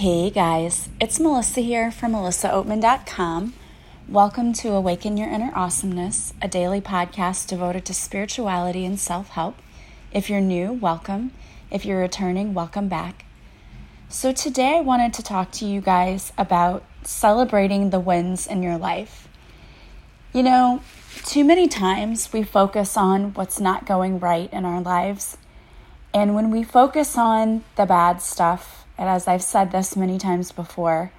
Hey guys, it's Melissa here from melissaoatman.com. Welcome to Awaken Your Inner Awesomeness, a daily podcast devoted to spirituality and self help. If you're new, welcome. If you're returning, welcome back. So, today I wanted to talk to you guys about celebrating the wins in your life. You know, too many times we focus on what's not going right in our lives. And when we focus on the bad stuff, and as I've said this many times before,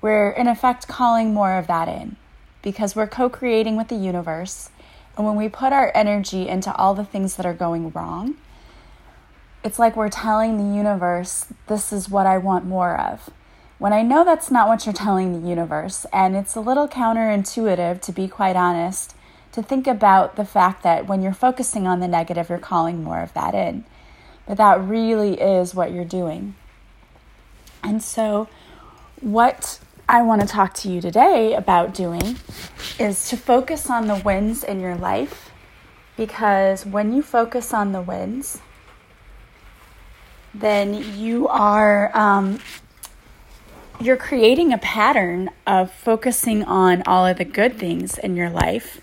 we're in effect calling more of that in because we're co creating with the universe. And when we put our energy into all the things that are going wrong, it's like we're telling the universe, this is what I want more of. When I know that's not what you're telling the universe, and it's a little counterintuitive, to be quite honest, to think about the fact that when you're focusing on the negative, you're calling more of that in. But that really is what you're doing. And so, what I want to talk to you today about doing is to focus on the wins in your life because when you focus on the wins, then you are um, you're creating a pattern of focusing on all of the good things in your life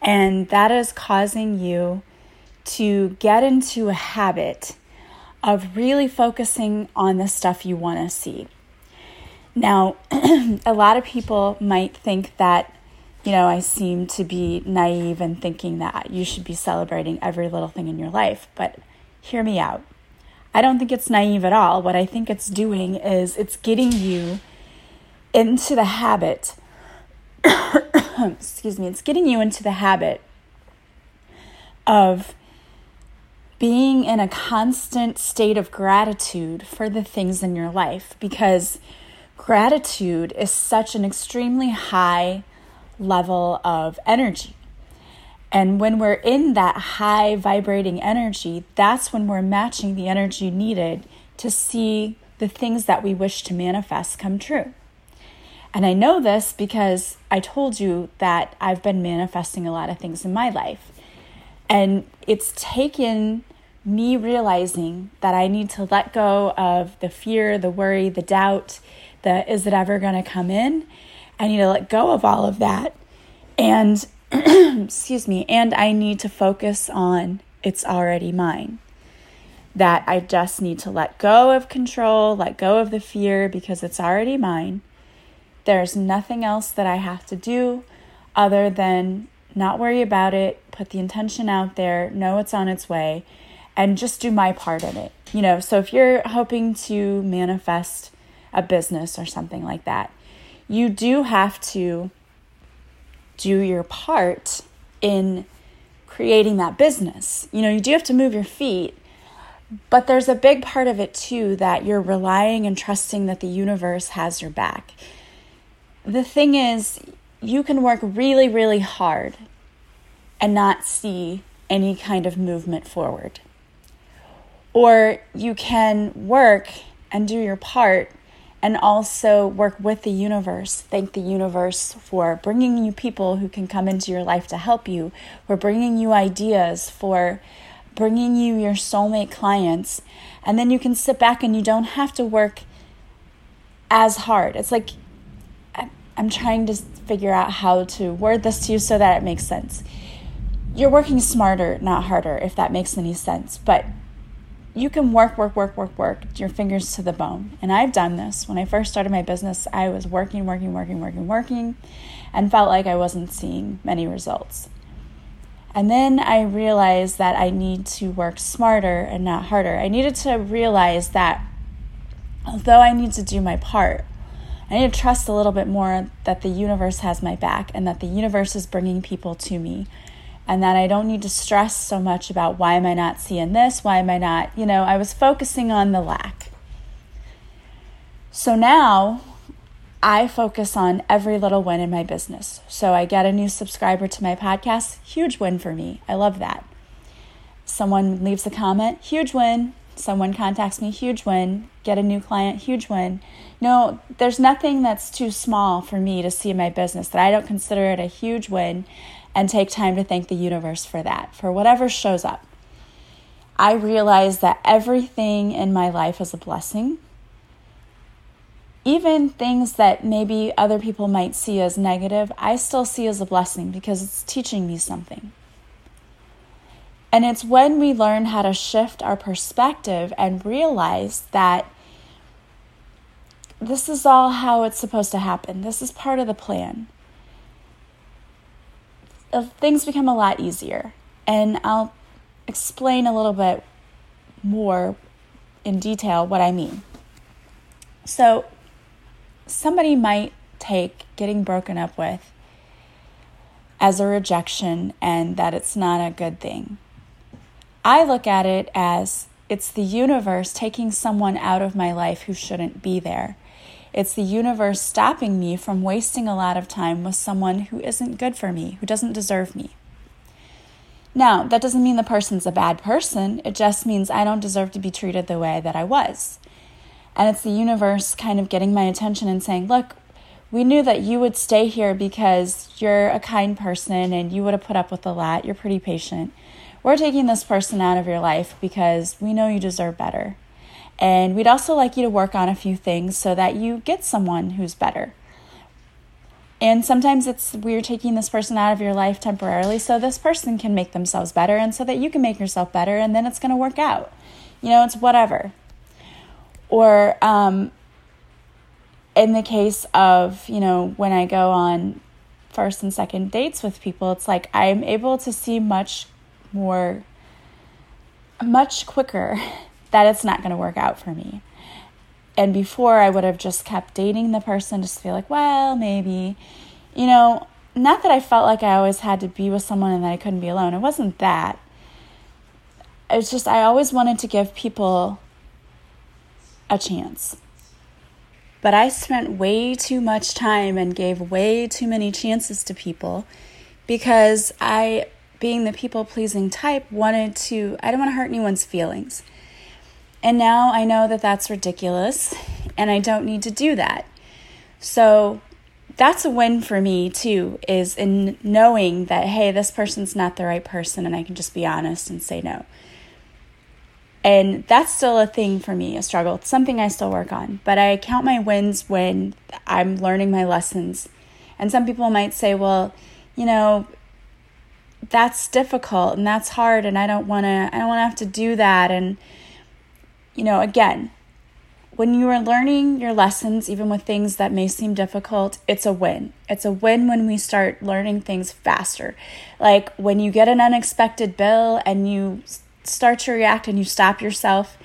and that is causing you to get into a habit of really focusing on the stuff you want to see. Now, a lot of people might think that, you know, I seem to be naive in thinking that you should be celebrating every little thing in your life, but hear me out. I don't think it's naive at all. What I think it's doing is it's getting you into the habit. excuse me, it's getting you into the habit of being in a constant state of gratitude for the things in your life because gratitude is such an extremely high level of energy. And when we're in that high vibrating energy, that's when we're matching the energy needed to see the things that we wish to manifest come true. And I know this because I told you that I've been manifesting a lot of things in my life. And it's taken me realizing that I need to let go of the fear, the worry, the doubt, the is it ever going to come in? I need to let go of all of that. And, excuse me, and I need to focus on it's already mine. That I just need to let go of control, let go of the fear because it's already mine. There's nothing else that I have to do other than not worry about it, put the intention out there, know it's on its way, and just do my part in it. You know, so if you're hoping to manifest a business or something like that, you do have to do your part in creating that business. You know, you do have to move your feet, but there's a big part of it too that you're relying and trusting that the universe has your back. The thing is, you can work really, really hard and not see any kind of movement forward. Or you can work and do your part and also work with the universe. Thank the universe for bringing you people who can come into your life to help you, for bringing you ideas, for bringing you your soulmate clients. And then you can sit back and you don't have to work as hard. It's like I'm trying to figure out how to word this to you so that it makes sense. You're working smarter, not harder, if that makes any sense. But you can work, work, work, work, work your fingers to the bone. And I've done this. When I first started my business, I was working, working, working, working, working, and felt like I wasn't seeing many results. And then I realized that I need to work smarter and not harder. I needed to realize that although I need to do my part, I need to trust a little bit more that the universe has my back and that the universe is bringing people to me and that I don't need to stress so much about why am I not seeing this? Why am I not, you know, I was focusing on the lack. So now I focus on every little win in my business. So I get a new subscriber to my podcast, huge win for me. I love that. Someone leaves a comment, huge win. Someone contacts me, huge win. Get a new client, huge win. No, there's nothing that's too small for me to see in my business that I don't consider it a huge win and take time to thank the universe for that, for whatever shows up. I realize that everything in my life is a blessing. even things that maybe other people might see as negative, I still see as a blessing because it's teaching me something. And it's when we learn how to shift our perspective and realize that this is all how it's supposed to happen. This is part of the plan. Uh, things become a lot easier. And I'll explain a little bit more in detail what I mean. So, somebody might take getting broken up with as a rejection and that it's not a good thing. I look at it as it's the universe taking someone out of my life who shouldn't be there. It's the universe stopping me from wasting a lot of time with someone who isn't good for me, who doesn't deserve me. Now, that doesn't mean the person's a bad person. It just means I don't deserve to be treated the way that I was. And it's the universe kind of getting my attention and saying, look, we knew that you would stay here because you're a kind person and you would have put up with a lot. You're pretty patient. We're taking this person out of your life because we know you deserve better. And we'd also like you to work on a few things so that you get someone who's better. And sometimes it's we're taking this person out of your life temporarily so this person can make themselves better and so that you can make yourself better and then it's going to work out. You know, it's whatever. Or um, in the case of, you know, when I go on first and second dates with people, it's like I'm able to see much more, much quicker that it's not going to work out for me. And before, I would have just kept dating the person just to feel like, well, maybe, you know, not that I felt like I always had to be with someone and that I couldn't be alone. It wasn't that. It's just I always wanted to give people a chance. But I spent way too much time and gave way too many chances to people because I, being the people pleasing type, wanted to, I don't want to hurt anyone's feelings. And now I know that that's ridiculous and I don't need to do that. So that's a win for me too, is in knowing that, hey, this person's not the right person and I can just be honest and say no. And that's still a thing for me, a struggle. It's something I still work on. But I count my wins when I'm learning my lessons. And some people might say, well, you know, that's difficult and that's hard and I don't want to I don't want to have to do that and you know, again, when you are learning your lessons, even with things that may seem difficult, it's a win. It's a win when we start learning things faster. Like when you get an unexpected bill and you start to react and you stop yourself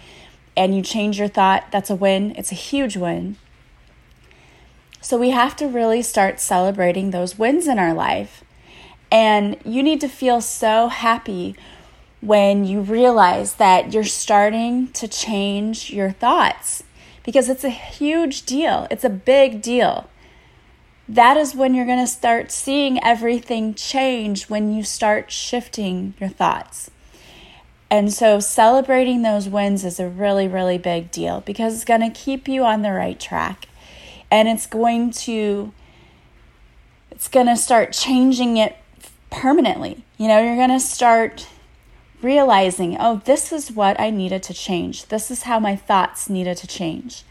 and you change your thought, that's a win. It's a huge win. So we have to really start celebrating those wins in our life. And you need to feel so happy when you realize that you're starting to change your thoughts because it's a huge deal. It's a big deal. That is when you're going to start seeing everything change when you start shifting your thoughts. And so celebrating those wins is a really, really big deal because it's going to keep you on the right track. And it's going to it's going to start changing it permanently. You know, you're going to start realizing, oh, this is what I needed to change. This is how my thoughts needed to change.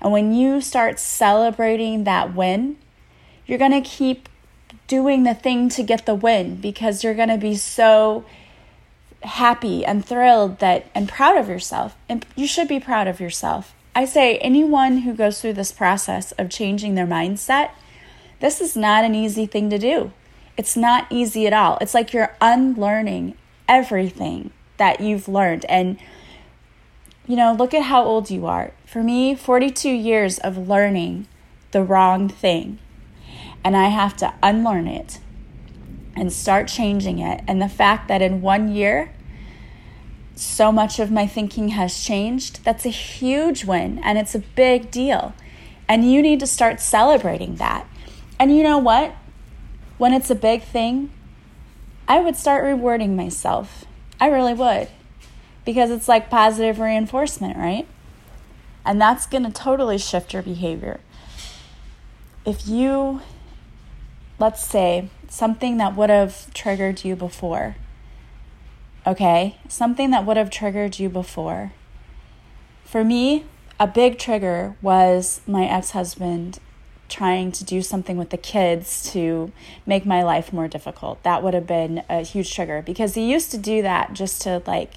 And when you start celebrating that win, you're going to keep doing the thing to get the win because you're going to be so happy and thrilled that and proud of yourself. And you should be proud of yourself. I say anyone who goes through this process of changing their mindset, this is not an easy thing to do. It's not easy at all. It's like you're unlearning everything that you've learned. And, you know, look at how old you are. For me, 42 years of learning the wrong thing. And I have to unlearn it and start changing it. And the fact that in one year, so much of my thinking has changed, that's a huge win and it's a big deal. And you need to start celebrating that. And you know what? When it's a big thing, I would start rewarding myself. I really would. Because it's like positive reinforcement, right? And that's going to totally shift your behavior. If you, let's say, something that would have triggered you before, okay? Something that would have triggered you before. For me, a big trigger was my ex husband trying to do something with the kids to make my life more difficult. That would have been a huge trigger because he used to do that just to like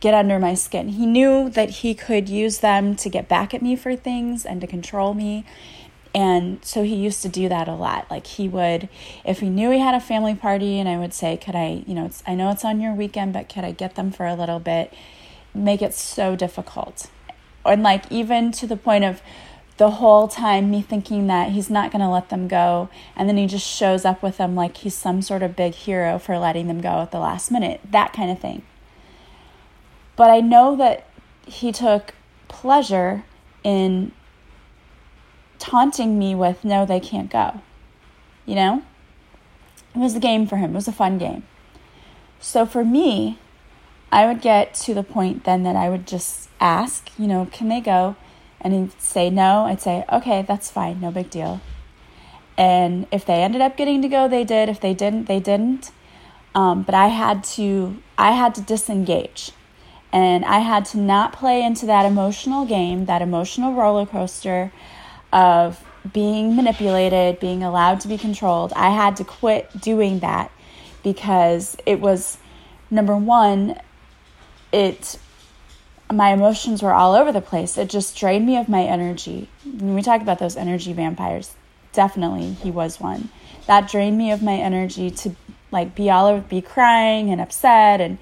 get under my skin. He knew that he could use them to get back at me for things and to control me. And so he used to do that a lot. Like he would, if he knew he had a family party, and I would say, Could I, you know, it's, I know it's on your weekend, but could I get them for a little bit? Make it so difficult. And like even to the point of, the whole time me thinking that he's not going to let them go. And then he just shows up with them like he's some sort of big hero for letting them go at the last minute that kind of thing. But i know that he took pleasure in taunting me with no they can't go. You know? It was a game for him. It was a fun game. So for me i would get to the point then that i would just ask you know can they go and he'd say no, I'd say, okay, that's fine, no big deal. And if they ended up getting to go, they did. If they didn't, they didn't. Um, but I had to, I had to disengage, and I had to not play into that emotional game, that emotional roller coaster of being manipulated, being allowed to be controlled. I had to quit doing that because it was number one, it my emotions were all over the place. It just drained me of my energy. When we talk about those energy vampires, definitely he was one. That drained me of my energy to like be all over, be crying and upset and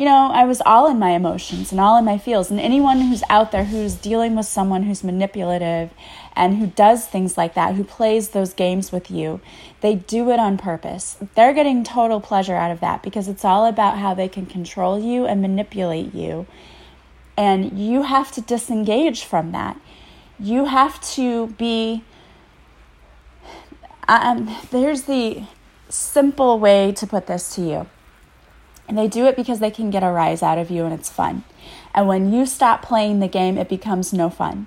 you know, I was all in my emotions and all in my feels. And anyone who's out there who's dealing with someone who's manipulative and who does things like that, who plays those games with you, they do it on purpose. They're getting total pleasure out of that because it's all about how they can control you and manipulate you and you have to disengage from that. You have to be. Um, there's the simple way to put this to you. And they do it because they can get a rise out of you and it's fun. And when you stop playing the game, it becomes no fun.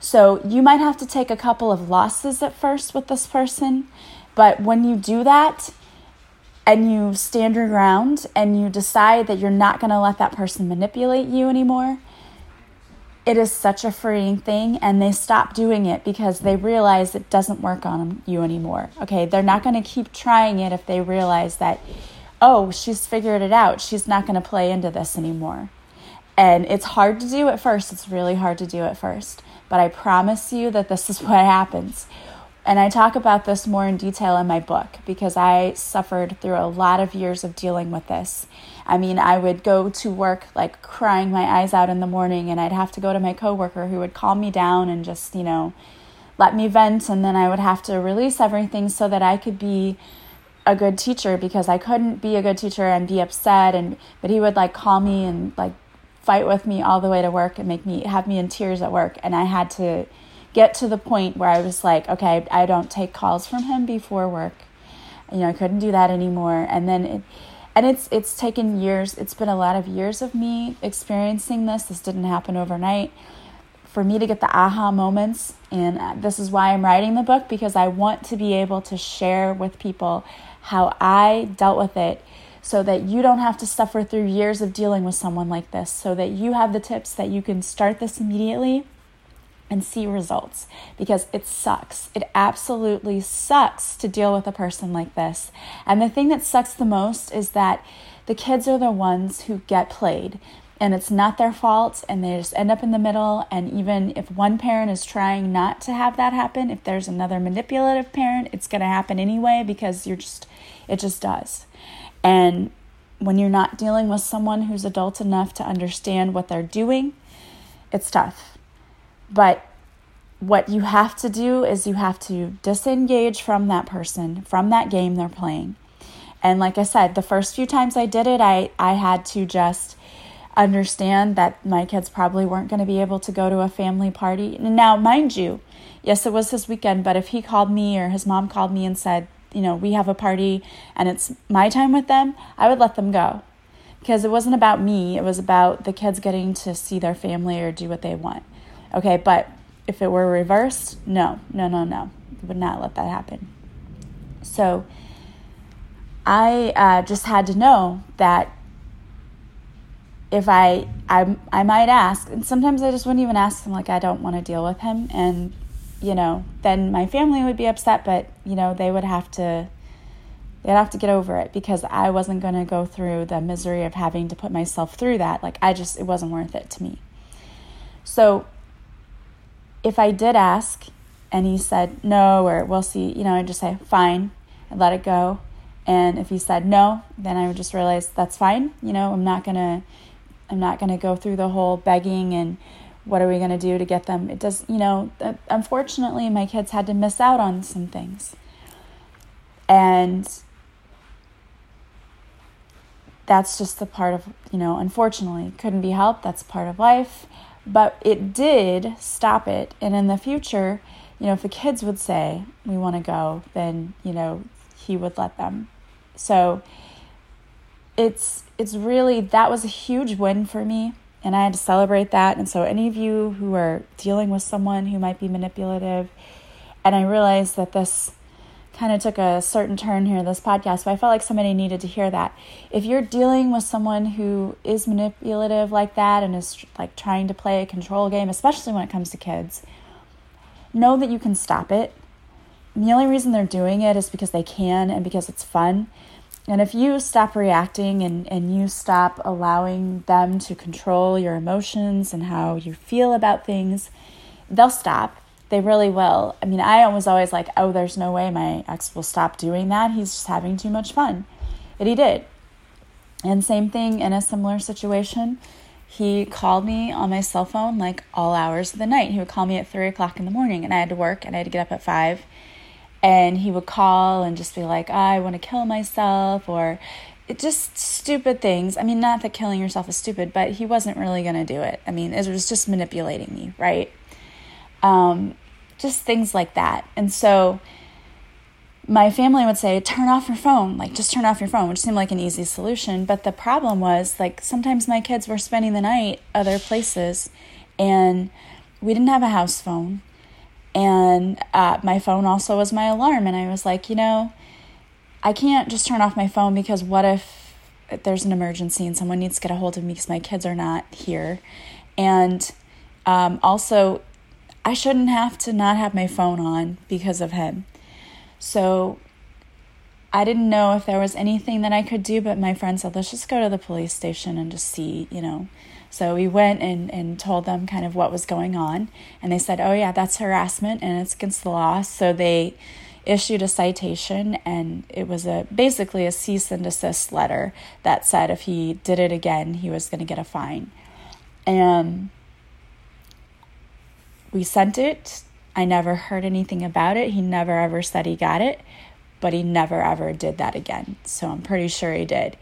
So you might have to take a couple of losses at first with this person, but when you do that, and you stand your ground and you decide that you're not going to let that person manipulate you anymore, it is such a freeing thing. And they stop doing it because they realize it doesn't work on you anymore. Okay, they're not going to keep trying it if they realize that, oh, she's figured it out. She's not going to play into this anymore. And it's hard to do at first. It's really hard to do at first. But I promise you that this is what happens and I talk about this more in detail in my book because I suffered through a lot of years of dealing with this. I mean, I would go to work like crying my eyes out in the morning, and I'd have to go to my coworker who would calm me down and just, you know, let me vent. And then I would have to release everything so that I could be a good teacher because I couldn't be a good teacher and be upset. And but he would like call me and like fight with me all the way to work and make me have me in tears at work, and I had to get to the point where I was like, okay, I don't take calls from him before work. You know, I couldn't do that anymore. And then it, and it's it's taken years. It's been a lot of years of me experiencing this. This didn't happen overnight. For me to get the aha moments, and this is why I'm writing the book because I want to be able to share with people how I dealt with it so that you don't have to suffer through years of dealing with someone like this, so that you have the tips that you can start this immediately and see results because it sucks. It absolutely sucks to deal with a person like this. And the thing that sucks the most is that the kids are the ones who get played and it's not their fault and they just end up in the middle and even if one parent is trying not to have that happen if there's another manipulative parent it's going to happen anyway because you're just it just does and when you're not dealing with someone who's adult enough to understand what they're doing it's tough but what you have to do is you have to disengage from that person, from that game they're playing. And like I said, the first few times I did it, I, I had to just understand that my kids probably weren't going to be able to go to a family party. Now, mind you, yes, it was his weekend, but if he called me or his mom called me and said, you know, we have a party and it's my time with them, I would let them go. Because it wasn't about me, it was about the kids getting to see their family or do what they want. Okay, but if it were reversed, no, no, no, no. would not let that happen. So I uh, just had to know that if I I I might ask, and sometimes I just wouldn't even ask him. Like I don't want to deal with him, and you know, then my family would be upset, but you know, they would have to they'd have to get over it because I wasn't going to go through the misery of having to put myself through that. Like I just it wasn't worth it to me. So if I did ask and he said no or we'll see, you know, I'd just say fine and let it go. And if he said no, then I would just realize that's fine. You know, I'm not to I'm not to go through the whole begging and what are we to do to get them it does you know unfortunately my kids had to miss out on some things and that's just the part of you know unfortunately couldn't be helped that's part of life but it did stop it. And in the future you know if the kids would say we want to go then you know he would let them. So it's it's really that was a huge win for me. And I had to celebrate that. And so, any of you who are dealing with someone who might be manipulative, and I realized that this kind of took a certain turn here, in this podcast, but I felt like somebody needed to hear that. If you're dealing with someone who is manipulative like that and is like trying to play a control game, especially when it comes to kids, know that you can stop it. The only reason they're doing it is because they can and because it's fun. And if you stop reacting and, and you stop allowing them to control your emotions and how you feel about things, they'll stop. They really will. I mean, I was always like, oh, there's no way my ex will stop doing that. He's just having too much fun. And he did. And same thing in a similar situation. He called me on my cell phone like all hours of the night. He would call me at three o'clock in the morning, and I had to work and I had to get up at five and he would call and just be like, oh, I want to kill myself, or it just stupid things. I mean, not that killing yourself is stupid, but he wasn't really going to do it. I mean, it was just manipulating me, right? Um, just things like that. And so my family would say, turn off your phone, like just turn off your phone, which seemed like an easy solution. But the problem was, like, sometimes my kids were spending the night other places and we didn't have a house phone and uh, my phone also was my alarm. And I was like, you know, I can't just turn off my phone because what if there's an emergency and someone needs to get a hold of me because my kids are not here? And um, also, I shouldn't have to not have my phone on because of him. So I didn't know if there was anything that I could do, but my friend said, let's just go to the police station and just see, you know, so we went and, and told them kind of what was going on. And they said, oh, yeah, that's harassment and it's against the law. So they issued a citation and it was a basically a cease and desist letter that said if he did it again, he was going to get a fine. And we sent it. I never heard anything about it. He never ever said he got it, but he never ever did that again. So I'm pretty sure he did.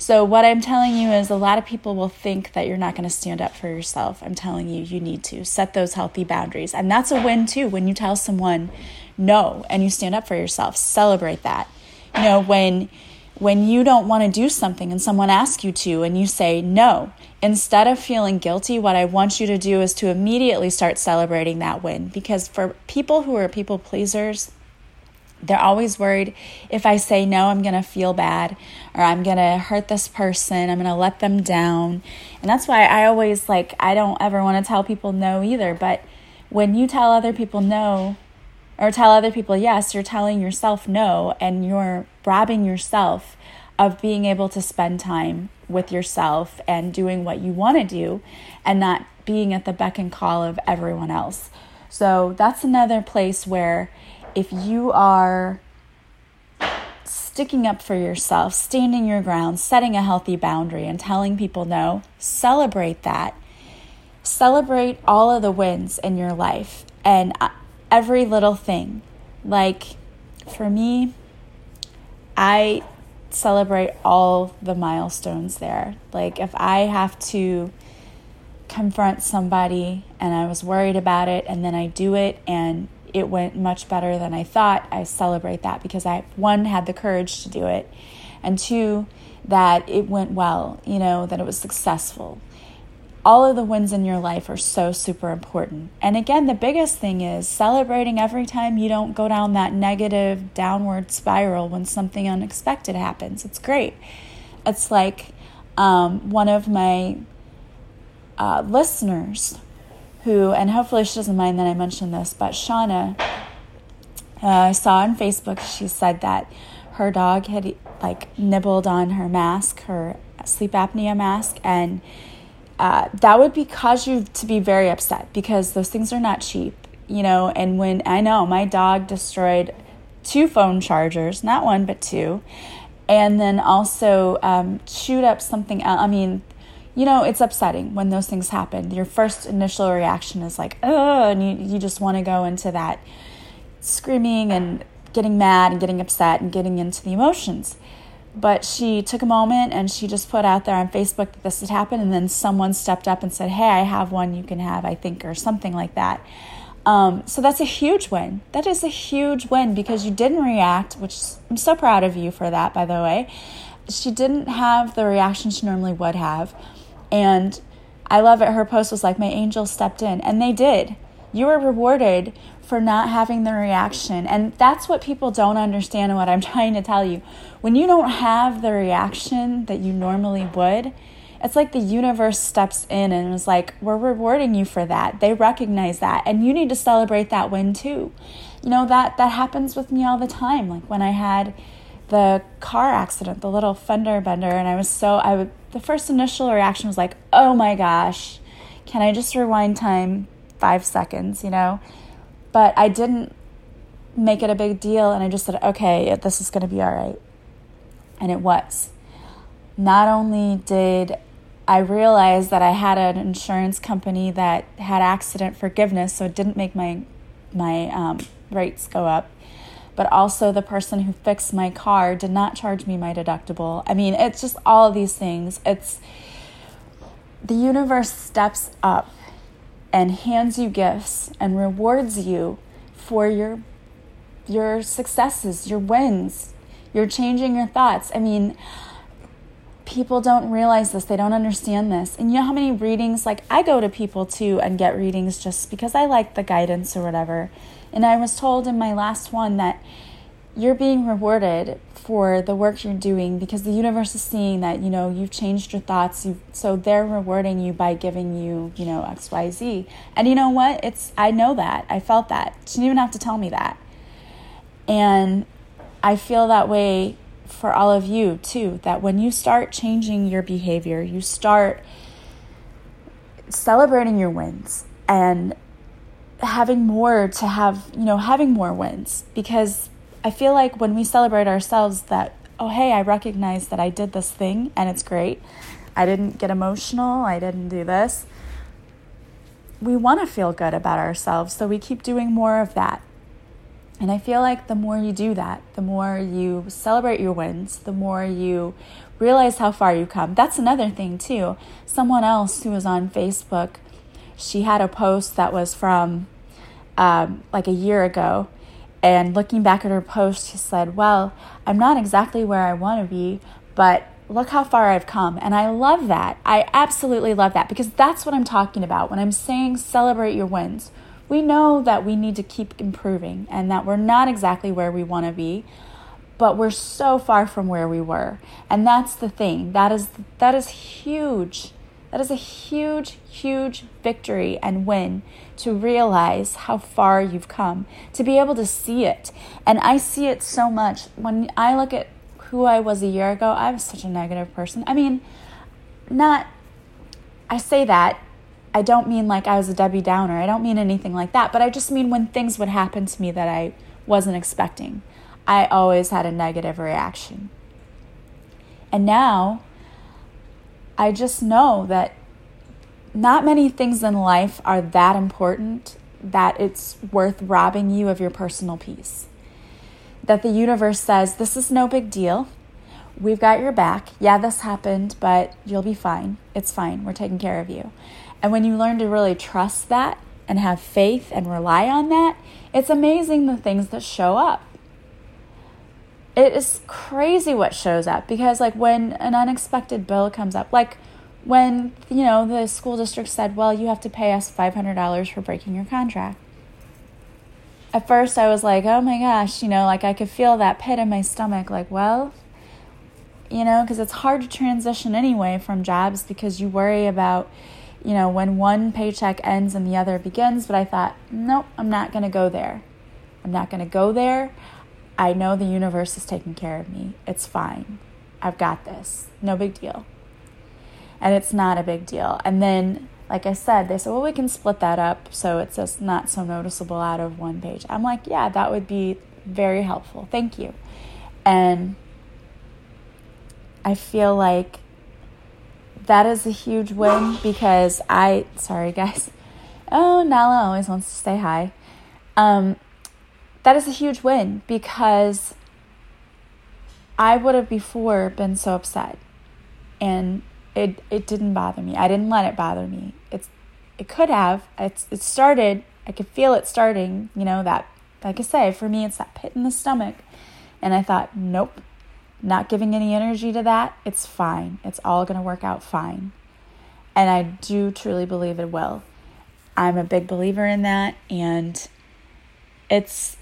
So, what I'm telling you is a lot of people will think that you're not going to stand up for yourself. I'm telling you, you need to set those healthy boundaries. And that's a win too when you tell someone no and you stand up for yourself. Celebrate that. You know, when when you don't want to do something and someone asks you to and you say no, instead of feeling guilty, what I want you to do is to immediately start celebrating that win because for people who are people pleasers, they're always worried if I say no, I'm going to feel bad or I'm going to hurt this person, I'm going to let them down. And that's why I always like, I don't ever want to tell people no either. But when you tell other people no, or tell other people yes, you're telling yourself no, and you're robbing yourself of being able to spend time with yourself and doing what you want to do and not being at the beck and call of everyone else. So that's another place where if you are sticking up for yourself, standing your ground, setting a healthy boundary, and telling people no, celebrate that. Celebrate all of the wins in your life and uh, every little thing. Like for me, I celebrate all the milestones there. Like if I have to confront somebody and I was worried about it and then I do it and it went much better than I thought, I celebrate that because I, one, had the courage to do it, and two, that it went well, you know, that it was successful. All of the wins in your life are so super important. And again, the biggest thing is celebrating every time you don't go down that negative downward spiral when something unexpected happens. It's great. It's like um, one of my uh, listeners who, and hopefully she doesn't mind that I mentioned this, but Shauna, uh, I saw on Facebook, she said that her dog had like nibbled on her mask, her sleep apnea mask, and uh, that would be cause you to be very upset because those things are not cheap, you know. And when I know my dog destroyed two phone chargers, not one but two, and then also um, chewed up something else. I mean, you know, it's upsetting when those things happen. Your first initial reaction is like, oh, and you, you just want to go into that screaming and getting mad and getting upset and getting into the emotions. But she took a moment and she just put out there on Facebook that this had happened. And then someone stepped up and said, Hey, I have one you can have, I think, or something like that. Um, so that's a huge win. That is a huge win because you didn't react, which I'm so proud of you for that, by the way. She didn't have the reaction she normally would have. And I love it. Her post was like, My angel stepped in. And they did. You were rewarded for not having the reaction. And that's what people don't understand and what I'm trying to tell you. When you don't have the reaction that you normally would, it's like the universe steps in and is like, we're rewarding you for that. They recognize that. And you need to celebrate that win too. You know, that, that happens with me all the time. Like when I had the car accident, the little fender bender, and I was so, I would, the first initial reaction was like, oh my gosh, can I just rewind time five seconds, you know? But I didn't make it a big deal and I just said, okay, this is going to be all right. And it was. Not only did I realize that I had an insurance company that had accident forgiveness, so it didn't make my my um, rates go up. But also, the person who fixed my car did not charge me my deductible. I mean, it's just all of these things. It's the universe steps up and hands you gifts and rewards you for your your successes, your wins. You're changing your thoughts. I mean, people don't realize this. They don't understand this. And you know how many readings like I go to people too and get readings just because I like the guidance or whatever. And I was told in my last one that you're being rewarded for the work you're doing because the universe is seeing that you know you've changed your thoughts. You so they're rewarding you by giving you you know xyz and you know what? It's i know that. I felt that. She didn't even have to tell me that. And i feel that way for all of you too that when you start changing your behavior you start celebrating your wins and having more to have you know having more wins because I feel like when we celebrate ourselves, that, oh, hey, I recognize that I did this thing and it's great. I didn't get emotional. I didn't do this. We want to feel good about ourselves, so we keep doing more of that. And I feel like the more you do that, the more you celebrate your wins, the more you realize how far you've come. That's another thing, too. Someone else who was on Facebook, she had a post that was from um, like a year ago, and looking back at her post, she said, Well, I'm not exactly where I want to be, but look how far I've come. And I love that. I absolutely love that because that's what I'm talking about when I'm saying celebrate your wins. We know that we need to keep improving and that we're not exactly where we want to be, but we're so far from where we were. And that's the thing. That is that is huge. That is a huge, huge victory and win to realize how far you've come, to be able to see it. And I see it so much. When I look at who I was a year ago, I was such a negative person. I mean, not, I say that. I don't mean like I was a Debbie Downer. I don't mean anything like that. But I just mean when things would happen to me that I wasn't expecting, I always had a negative reaction. And now, I just know that not many things in life are that important that it's worth robbing you of your personal peace. That the universe says, This is no big deal. We've got your back. Yeah, this happened, but you'll be fine. It's fine. We're taking care of you. And when you learn to really trust that and have faith and rely on that, it's amazing the things that show up. It is crazy what shows up because, like, when an unexpected bill comes up, like when, you know, the school district said, well, you have to pay us $500 for breaking your contract. At first, I was like, oh my gosh, you know, like I could feel that pit in my stomach, like, well, you know, because it's hard to transition anyway from jobs because you worry about, you know, when one paycheck ends and the other begins, but I thought, nope, I'm not going to go there. I'm not going to go there. I know the universe is taking care of me. It's fine. I've got this. No big deal. And it's not a big deal. And then, like I said, they said, well, we can split that up so it's just not so noticeable out of one page. I'm like, yeah, that would be very helpful. Thank you. And I feel like that is a huge win because I, sorry guys. Oh, Nala always wants to say hi. Um, that is a huge win because I would have before been so upset and it it didn't bother me. I didn't let it bother me. It's it could have. It's it started. I could feel it starting, you know, that like I say, for me it's that pit in the stomach. And I thought, nope, not giving any energy to that. It's fine. It's all going to work out fine. And I do truly believe it will. I'm a big believer in that and it's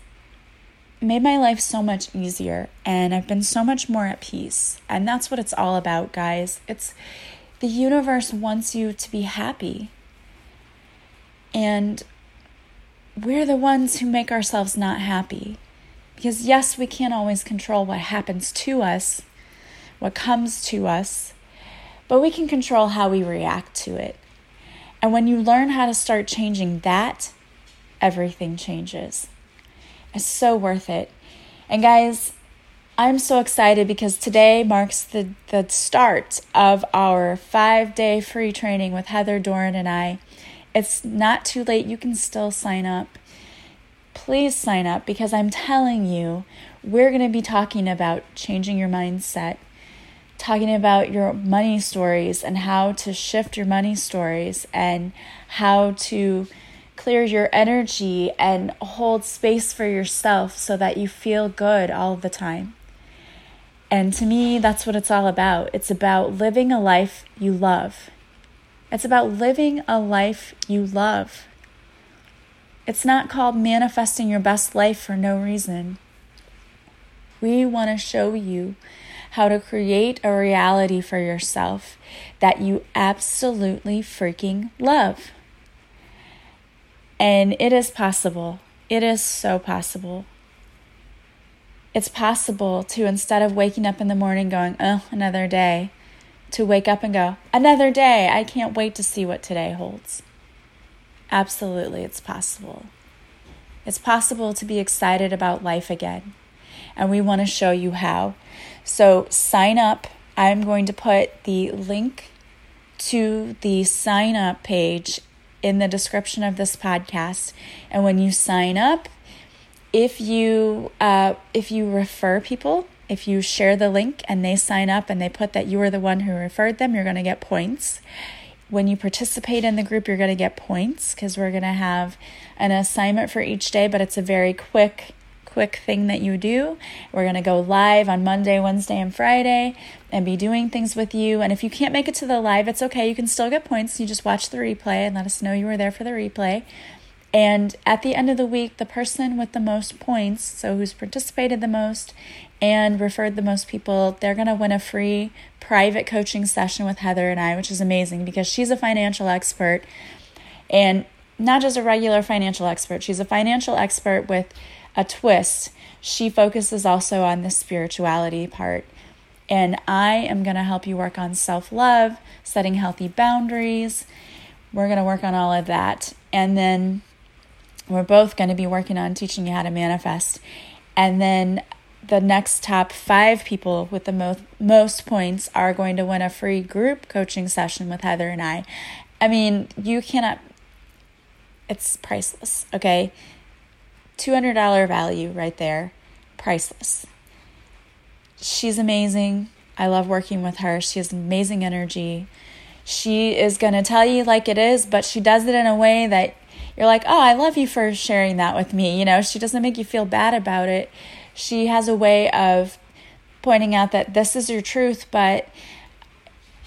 made my life so much easier and I've been so much more at peace. And that's what it's all about, guys. It's the universe wants you to be happy. And we're the ones who make ourselves not happy. Because, yes, we can't always control what happens to us, what comes to us, but we can control how we react to it. And when you learn how to start changing that, everything changes. It's so worth it. And guys, I'm so excited because today marks the, the start of our five day free training with Heather Doran and I. It's not too late. You can still sign up. Please sign up because I'm telling you, we're going to be talking about changing your mindset, talking about your money stories and how to shift your money stories and how to clear your energy and hold space for yourself so that you feel good all the time. And to me, that's what it's all about. It's about living a life you love. It's about living a life you love. It's not called manifesting your best life for no reason. We want to show you how to create a reality for yourself that you absolutely freaking love. And it is possible. It is so possible. It's possible to, instead of waking up in the morning going, oh, another day, to wake up and go, another day. I can't wait to see what today holds. Absolutely, it's possible. It's possible to be excited about life again. And we want to show you how. So sign up. I'm going to put the link to the sign up page in the description of this podcast. And when you sign up, if you uh, if you refer people, if you share the link and they sign up and they put that you were the one who referred them, you're going to get points. When you participate in the group, you're going to get points because we're going to have an assignment for each day, but it's a very quick quick thing that you do. We're going to go live on Monday, Wednesday, and Friday and be doing things with you. And if you can't make it to the live, it's okay. You can still get points. You just watch the replay and let us know you were there for the replay. And at the end of the week, the person with the most points, so who's participated the most and referred the most people, they're going to win a free private coaching session with Heather and I, which is amazing because she's a financial expert and not just a regular financial expert. She's a financial expert with a twist, she focuses also on the spirituality part. And I am going to help you work on self love, setting healthy boundaries. We're going to work on all of that. And then we're both going to be working on teaching you how to manifest. And then the next top five people with the most, most points are going to win a free group coaching session with Heather and I. I mean, you cannot, it's priceless, okay? $200 value right there, priceless. She's amazing. I love working with her. She has amazing energy. She is going to tell you like it is, but she does it in a way that you're like, oh, I love you for sharing that with me. You know, she doesn't make you feel bad about it. She has a way of pointing out that this is your truth, but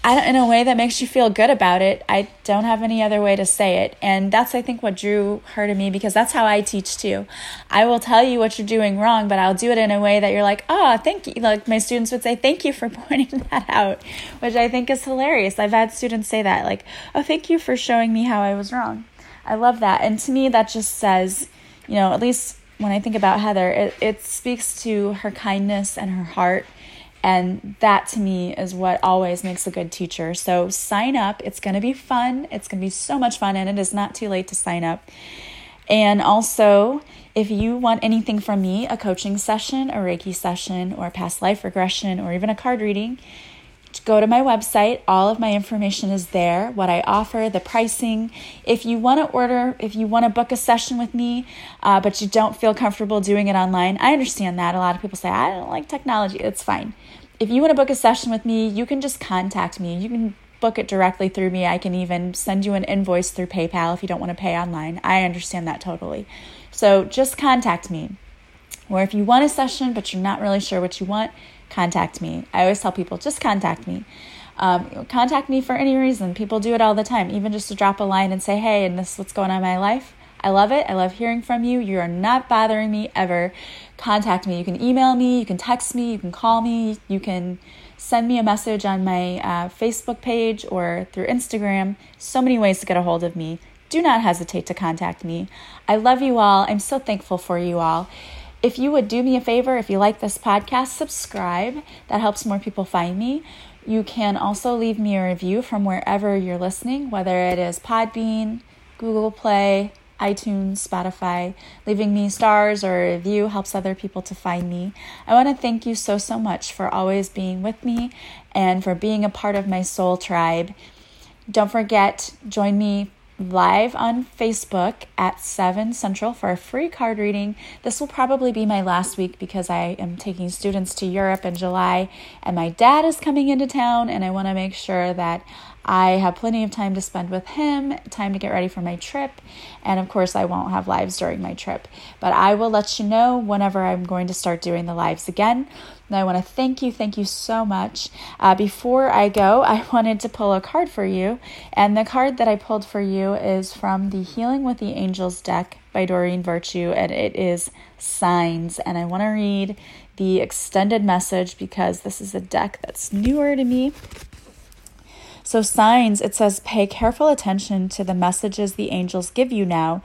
in a way that makes you feel good about it. I don't have any other way to say it. And that's, I think, what drew her to me because that's how I teach too. I will tell you what you're doing wrong, but I'll do it in a way that you're like, oh, thank you. Like my students would say, thank you for pointing that out, which I think is hilarious. I've had students say that, like, oh, thank you for showing me how I was wrong. I love that. And to me, that just says, you know, at least when I think about Heather, it, it speaks to her kindness and her heart and that to me is what always makes a good teacher. So sign up. It's going to be fun. It's going to be so much fun, and it is not too late to sign up. And also, if you want anything from me, a coaching session, a Reiki session, or past life regression, or even a card reading, go to my website. All of my information is there, what I offer, the pricing. If you want to order, if you want to book a session with me, uh, but you don't feel comfortable doing it online, I understand that. A lot of people say, I don't like technology. It's fine. If you want to book a session with me, you can just contact me. You can book it directly through me. I can even send you an invoice through PayPal if you don't want to pay online. I understand that totally. So just contact me. Or if you want a session but you're not really sure what you want, contact me. I always tell people just contact me. Um, contact me for any reason. People do it all the time, even just to drop a line and say, hey, and this is what's going on in my life. I love it. I love hearing from you. You are not bothering me ever. Contact me. You can email me, you can text me, you can call me, you can send me a message on my uh, Facebook page or through Instagram. So many ways to get a hold of me. Do not hesitate to contact me. I love you all. I'm so thankful for you all. If you would do me a favor, if you like this podcast, subscribe. That helps more people find me. You can also leave me a review from wherever you're listening, whether it is Podbean, Google Play, iTunes, Spotify. Leaving me stars or a review helps other people to find me. I want to thank you so, so much for always being with me and for being a part of my soul tribe. Don't forget, join me live on Facebook at 7 Central for a free card reading. This will probably be my last week because I am taking students to Europe in July and my dad is coming into town and I want to make sure that I have plenty of time to spend with him, time to get ready for my trip, and of course, I won't have lives during my trip. But I will let you know whenever I'm going to start doing the lives again. And I want to thank you, thank you so much. Uh, before I go, I wanted to pull a card for you, and the card that I pulled for you is from the Healing with the Angels deck by Doreen Virtue, and it is Signs. And I want to read the extended message because this is a deck that's newer to me. So, signs, it says, pay careful attention to the messages the angels give you now.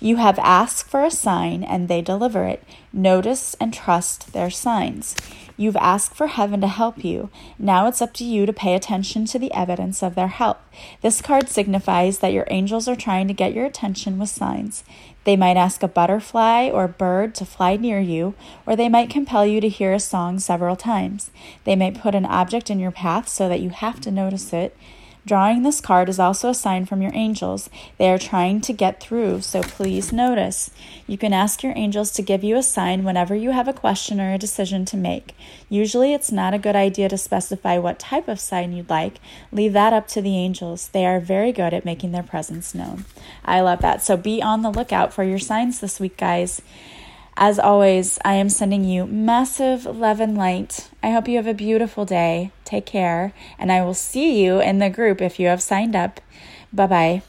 You have asked for a sign, and they deliver it. Notice and trust their signs. You've asked for heaven to help you. Now it's up to you to pay attention to the evidence of their help. This card signifies that your angels are trying to get your attention with signs. They might ask a butterfly or bird to fly near you, or they might compel you to hear a song several times. They might put an object in your path so that you have to notice it. Drawing this card is also a sign from your angels. They are trying to get through, so please notice. You can ask your angels to give you a sign whenever you have a question or a decision to make. Usually, it's not a good idea to specify what type of sign you'd like. Leave that up to the angels. They are very good at making their presence known. I love that. So be on the lookout for your signs this week, guys. As always, I am sending you massive love and light. I hope you have a beautiful day. Take care, and I will see you in the group if you have signed up. Bye bye.